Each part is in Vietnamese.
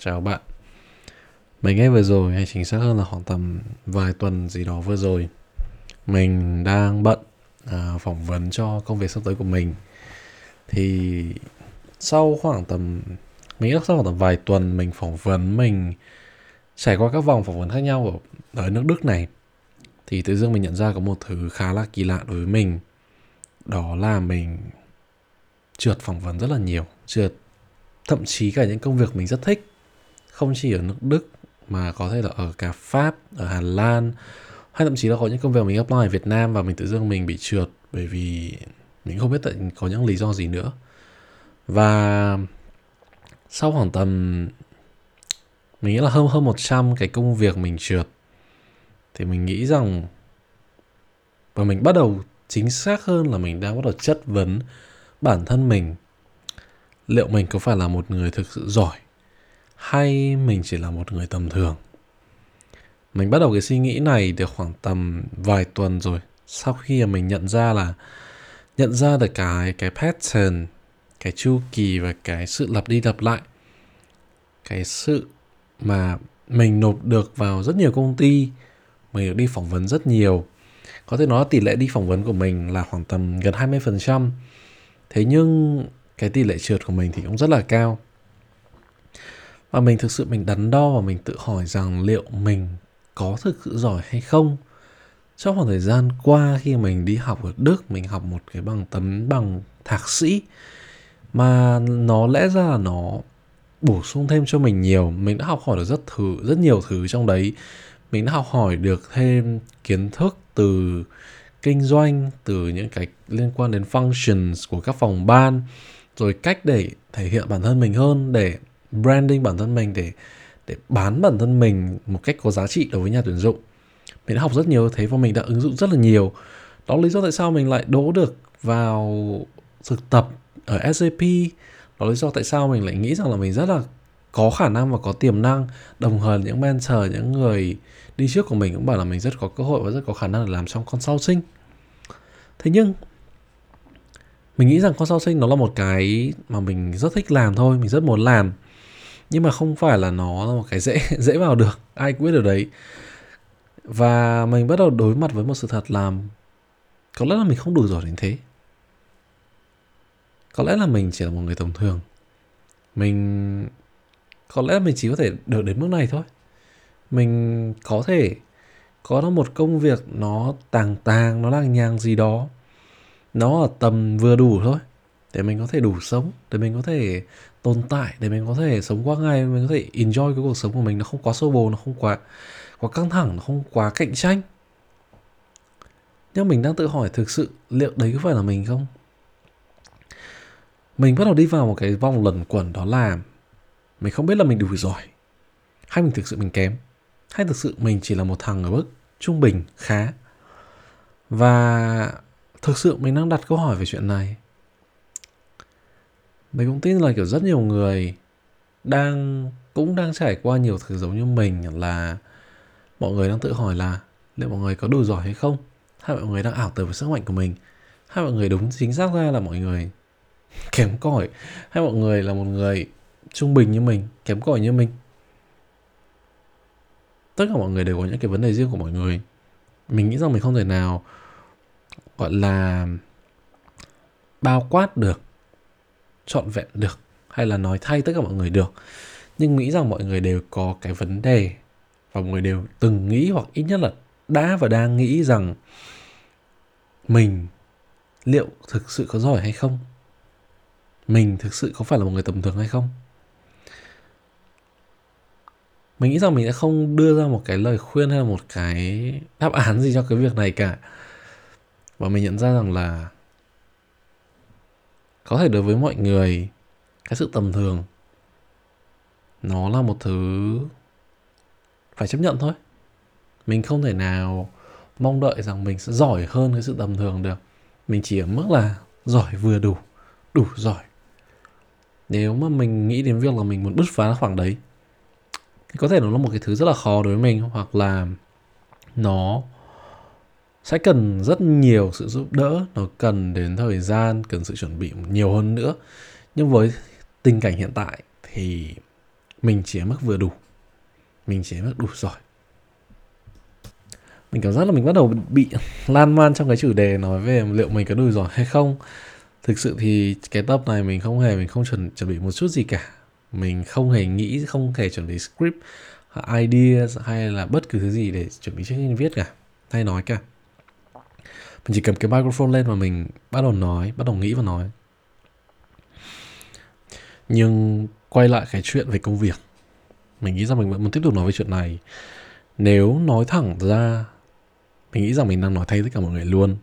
Chào bạn. Mấy ngày vừa rồi hay chính xác hơn là khoảng tầm vài tuần gì đó vừa rồi. Mình đang bận à, phỏng vấn cho công việc sắp tới của mình. Thì sau khoảng tầm Mình nghĩ sau khoảng tầm vài tuần mình phỏng vấn Mình trải qua các vòng phỏng vấn khác nhau ở, ở nước Đức này Thì tự dưng mình nhận ra có một thứ khá là kỳ lạ đối với mình. Đó là mình trượt phỏng vấn rất là nhiều Trượt thậm chí cả những công việc mình rất thích không chỉ ở nước Đức mà có thể là ở cả Pháp, ở Hà Lan hay thậm chí là có những công việc mình apply ở Việt Nam và mình tự dưng mình bị trượt bởi vì mình không biết tại có những lý do gì nữa. Và sau khoảng tầm mình nghĩ là hơn hơn 100 cái công việc mình trượt thì mình nghĩ rằng và mình bắt đầu chính xác hơn là mình đang bắt đầu chất vấn bản thân mình liệu mình có phải là một người thực sự giỏi hay mình chỉ là một người tầm thường? Mình bắt đầu cái suy nghĩ này được khoảng tầm vài tuần rồi, sau khi mà mình nhận ra là, nhận ra được cái cái pattern, cái chu kỳ và cái sự lặp đi lặp lại. Cái sự mà mình nộp được vào rất nhiều công ty, mình được đi phỏng vấn rất nhiều. Có thể nói tỷ lệ đi phỏng vấn của mình là khoảng tầm gần 20% thế nhưng cái tỷ lệ trượt của mình thì cũng rất là cao và mình thực sự mình đắn đo và mình tự hỏi rằng liệu mình có thực sự giỏi hay không. Trong khoảng thời gian qua khi mình đi học ở Đức, mình học một cái bằng tấm bằng thạc sĩ, mà nó lẽ ra là nó bổ sung thêm cho mình nhiều. Mình đã học hỏi được rất thứ, rất nhiều thứ trong đấy. Mình đã học hỏi được thêm kiến thức từ kinh doanh, từ những cái liên quan đến functions của các phòng ban, rồi cách để thể hiện bản thân mình hơn, để branding bản thân mình để để bán bản thân mình một cách có giá trị đối với nhà tuyển dụng. Mình đã học rất nhiều thế và mình đã ứng dụng rất là nhiều. Đó là lý do tại sao mình lại đỗ được vào thực tập ở SAP đó là lý do tại sao mình lại nghĩ rằng là mình rất là có khả năng và có tiềm năng. Đồng thời những mentor, những người đi trước của mình cũng bảo là mình rất có cơ hội và rất có khả năng để làm trong consulting. Thế nhưng, mình nghĩ rằng consulting nó là một cái mà mình rất thích làm thôi, mình rất muốn làm nhưng mà không phải là nó là một cái dễ dễ vào được. Ai cũng biết được đấy. Và mình bắt đầu đối mặt với một sự thật là có lẽ là mình không đủ giỏi đến thế. Có lẽ là mình chỉ là một người tầm thường. Mình, có lẽ là mình chỉ có thể được đến mức này thôi. Mình có thể có nó một công việc nó tàng tàng, nó làng nhàng gì đó. Nó ở tầm vừa đủ thôi, để mình có thể đủ sống, để mình có thể tồn tại để mình có thể sống qua ngày, mình có thể enjoy cái cuộc sống của mình, nó không quá sâu bồ, nó không quá quá căng thẳng, nó không quá cạnh tranh. Nhưng mình đang tự hỏi thực sự liệu đấy có phải là mình không? Mình bắt đầu đi vào một cái vòng luẩn quẩn đó là mình không biết là mình đủ giỏi hay mình thực sự mình kém, hay thực sự mình chỉ là một thằng ở mức trung bình khá. Và thực sự mình đang đặt câu hỏi về chuyện này mình cũng tin là kiểu rất nhiều người đang, cũng đang trải qua nhiều thứ giống như mình, là mọi người đang tự hỏi là liệu mọi người có đủ giỏi hay không? Hay mọi người đang ảo tưởng về sức mạnh của mình? Hay mọi người đúng chính xác ra là mọi người kém cỏi? Hay mọi người là một người trung bình như mình, kém cỏi như mình? Tất cả mọi người đều có những cái vấn đề riêng của mọi người. Mình nghĩ rằng mình không thể nào, gọi là, bao quát được trọn vẹn được hay là nói thay tất cả mọi người được. Nhưng nghĩ rằng mọi người đều có cái vấn đề và mọi người đều từng nghĩ hoặc ít nhất là đã và đang nghĩ rằng mình liệu thực sự có giỏi hay không? Mình thực sự có phải là một người tầm thường hay không? Mình nghĩ rằng mình sẽ không đưa ra một cái lời khuyên hay là một cái đáp án gì cho cái việc này cả. Và mình nhận ra rằng là có thể đối với mọi người, cái sự tầm thường, nó là một thứ phải chấp nhận thôi. Mình không thể nào mong đợi rằng mình sẽ giỏi hơn cái sự tầm thường được. Mình chỉ ở mức là giỏi vừa đủ đủ giỏi. Nếu mà mình nghĩ đến việc là mình muốn bứt phá khoảng đấy, thì có thể nó là một cái thứ rất là khó đối với mình, hoặc là nó sẽ cần rất nhiều sự giúp đỡ, nó cần đến thời gian, cần sự chuẩn bị nhiều hơn nữa. Nhưng với tình cảnh hiện tại thì mình chỉ ở mức vừa đủ. Mình chỉ ở mức đủ giỏi mình cảm giác là mình bắt đầu bị lan man trong cái chủ đề nói về liệu mình có đủ giỏi hay không. Thực sự thì cái tập này mình không hề, mình không chuẩn chuẩn bị một chút gì cả. Mình không hề nghĩ, không hề chuẩn bị script ideas, hay là bất cứ thứ gì để chuẩn bị trước khi viết cả, hay nói cả mình chỉ cầm cái microphone lên và mình bắt đầu nói, bắt đầu nghĩ và nói. Nhưng quay lại cái chuyện về công việc. Mình nghĩ rằng mình vẫn muốn tiếp tục nói về chuyện này. Nếu nói thẳng ra, mình nghĩ rằng mình đang nói thay tất cả mọi người luôn.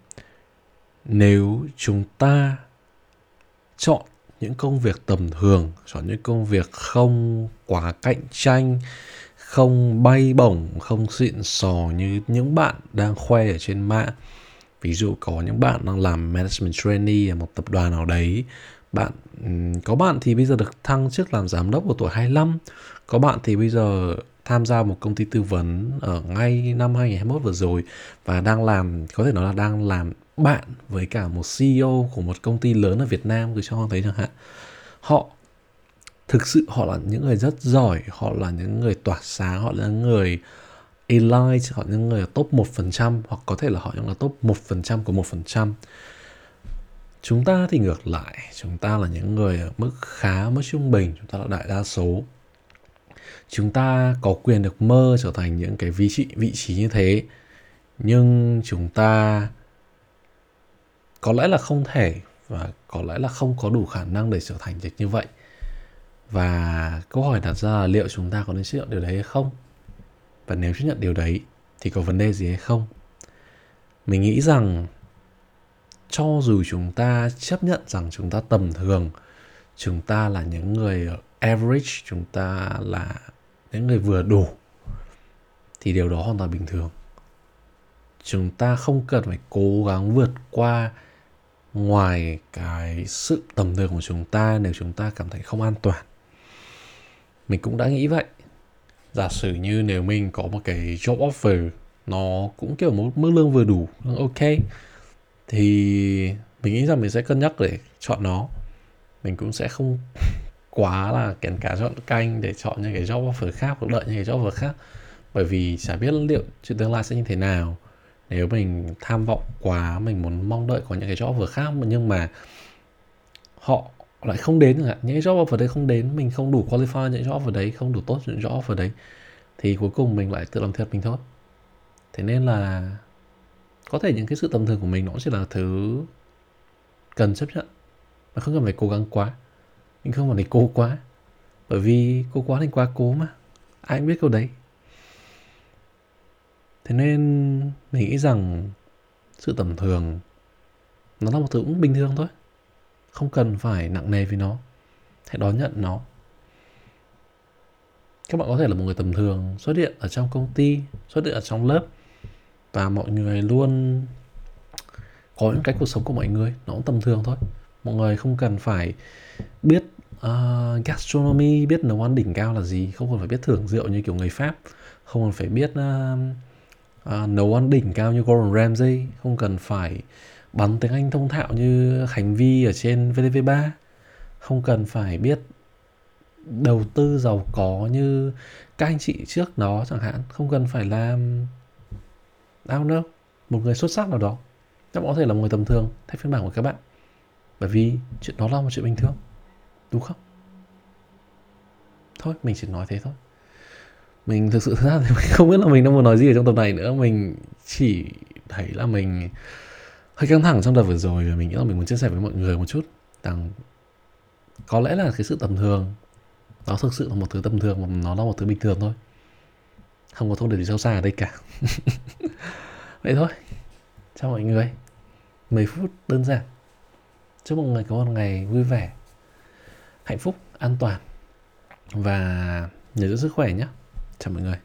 Nếu chúng ta chọn những công việc tầm thường, chọn những công việc không quá cạnh tranh, không bay bổng, không xịn sò như những bạn đang khoe ở trên mạng ví dụ có những bạn đang làm management trainee ở một tập đoàn nào đấy, bạn có bạn thì bây giờ được thăng chức làm giám đốc ở tuổi 25 có bạn thì bây giờ tham gia một công ty tư vấn ở ngay năm 2021 vừa rồi và đang làm, có thể nói là đang làm bạn với cả một CEO của một công ty lớn ở Việt Nam, cứ cho họ thấy chẳng hạn. Họ thực sự họ là những người rất giỏi, họ là những người tỏa sáng, họ là những người elite họ những người top 1% hoặc có thể là họ những là top 1% của 1% chúng ta thì ngược lại, chúng ta là những người ở mức khá, mức trung bình, chúng ta là đại đa số. Chúng ta có quyền được mơ trở thành những cái vị trí vị trí như thế, nhưng chúng ta có lẽ là không thể và có lẽ là không có đủ khả năng để trở thành được như vậy. Và câu hỏi đặt ra là liệu chúng ta có nên chấp nhận điều đấy hay không? Và nếu chấp nhận điều đấy, thì có vấn đề gì hay không? Mình nghĩ rằng cho dù chúng ta chấp nhận rằng chúng ta tầm thường, chúng ta là những người average, chúng ta là những người vừa đủ, thì điều đó hoàn toàn bình thường. Chúng ta không cần phải cố gắng vượt qua ngoài cái sự tầm thường của chúng ta nếu chúng ta cảm thấy không an toàn. Mình cũng đã nghĩ vậy giả sử như nếu mình có một cái job offer, nó cũng kiểu một mức lương vừa đủ ok, thì mình nghĩ rằng mình sẽ cân nhắc để chọn nó. Mình cũng sẽ không quá là kén cá chọn canh để chọn những cái job offer khác hoặc đợi những cái job offer khác. Bởi vì chả biết liệu chuyện tương lai sẽ như thế nào. Nếu mình tham vọng quá, mình muốn mong đợi có những cái job offer khác, nhưng mà họ lại không đến chẳng hạn. Những job offer đấy không đến, mình không đủ qualify những job offer đấy, không đủ tốt những job offer đấy, thì cuối cùng mình lại tự làm thiệt mình thôi. Thế nên là có thể những cái sự tầm thường của mình nó chỉ là thứ cần chấp nhận. Mà không cần phải cố gắng quá. Mình không phải cố quá. Bởi vì cố quá thì quá cố mà. Ai cũng biết câu đấy. Thế nên mình nghĩ rằng sự tầm thường nó là một thứ cũng bình thường thôi không cần phải nặng nề vì nó. Hãy đón nhận nó. Các bạn có thể là một người tầm thường xuất hiện ở trong công ty xuất hiện ở trong lớp và mọi người luôn có những cái cuộc sống của mọi người nó cũng tầm thường thôi. Mọi người không cần phải biết uh, gastronomy biết nấu ăn đỉnh cao là gì không cần phải biết thưởng rượu như kiểu người pháp không cần phải biết uh, uh, nấu ăn đỉnh cao như Gordon Ramsay không cần phải bắn tiếng Anh thông thạo như Khánh Vi ở trên VTV3 không cần phải biết đầu tư giàu có như các anh chị trước đó chẳng hạn, không cần phải làm, I don't know, một người xuất sắc nào đó. Các bạn có thể là một người tầm thường, thay phiên bản của các bạn. Bởi vì chuyện đó là một chuyện bình thường, đúng không? Thôi, mình chỉ nói thế thôi. Mình thực sự ra thì mình không biết là mình đang muốn nói gì ở trong tập này nữa. Mình chỉ thấy là mình hơi căng thẳng trong đợt vừa rồi và mình nghĩ là mình muốn chia sẻ với mọi người một chút. Rằng có lẽ là cái sự tầm thường, nó thực sự là một thứ tầm thường mà nó là một thứ bình thường thôi. Không có thông điệp gì sâu xa ở đây cả. Vậy thôi, chào mọi người. 10 phút đơn giản. Chúc mọi người có một ngày vui vẻ, hạnh phúc, an toàn. Và nhớ giữ sức khỏe nhé. Chào mọi người.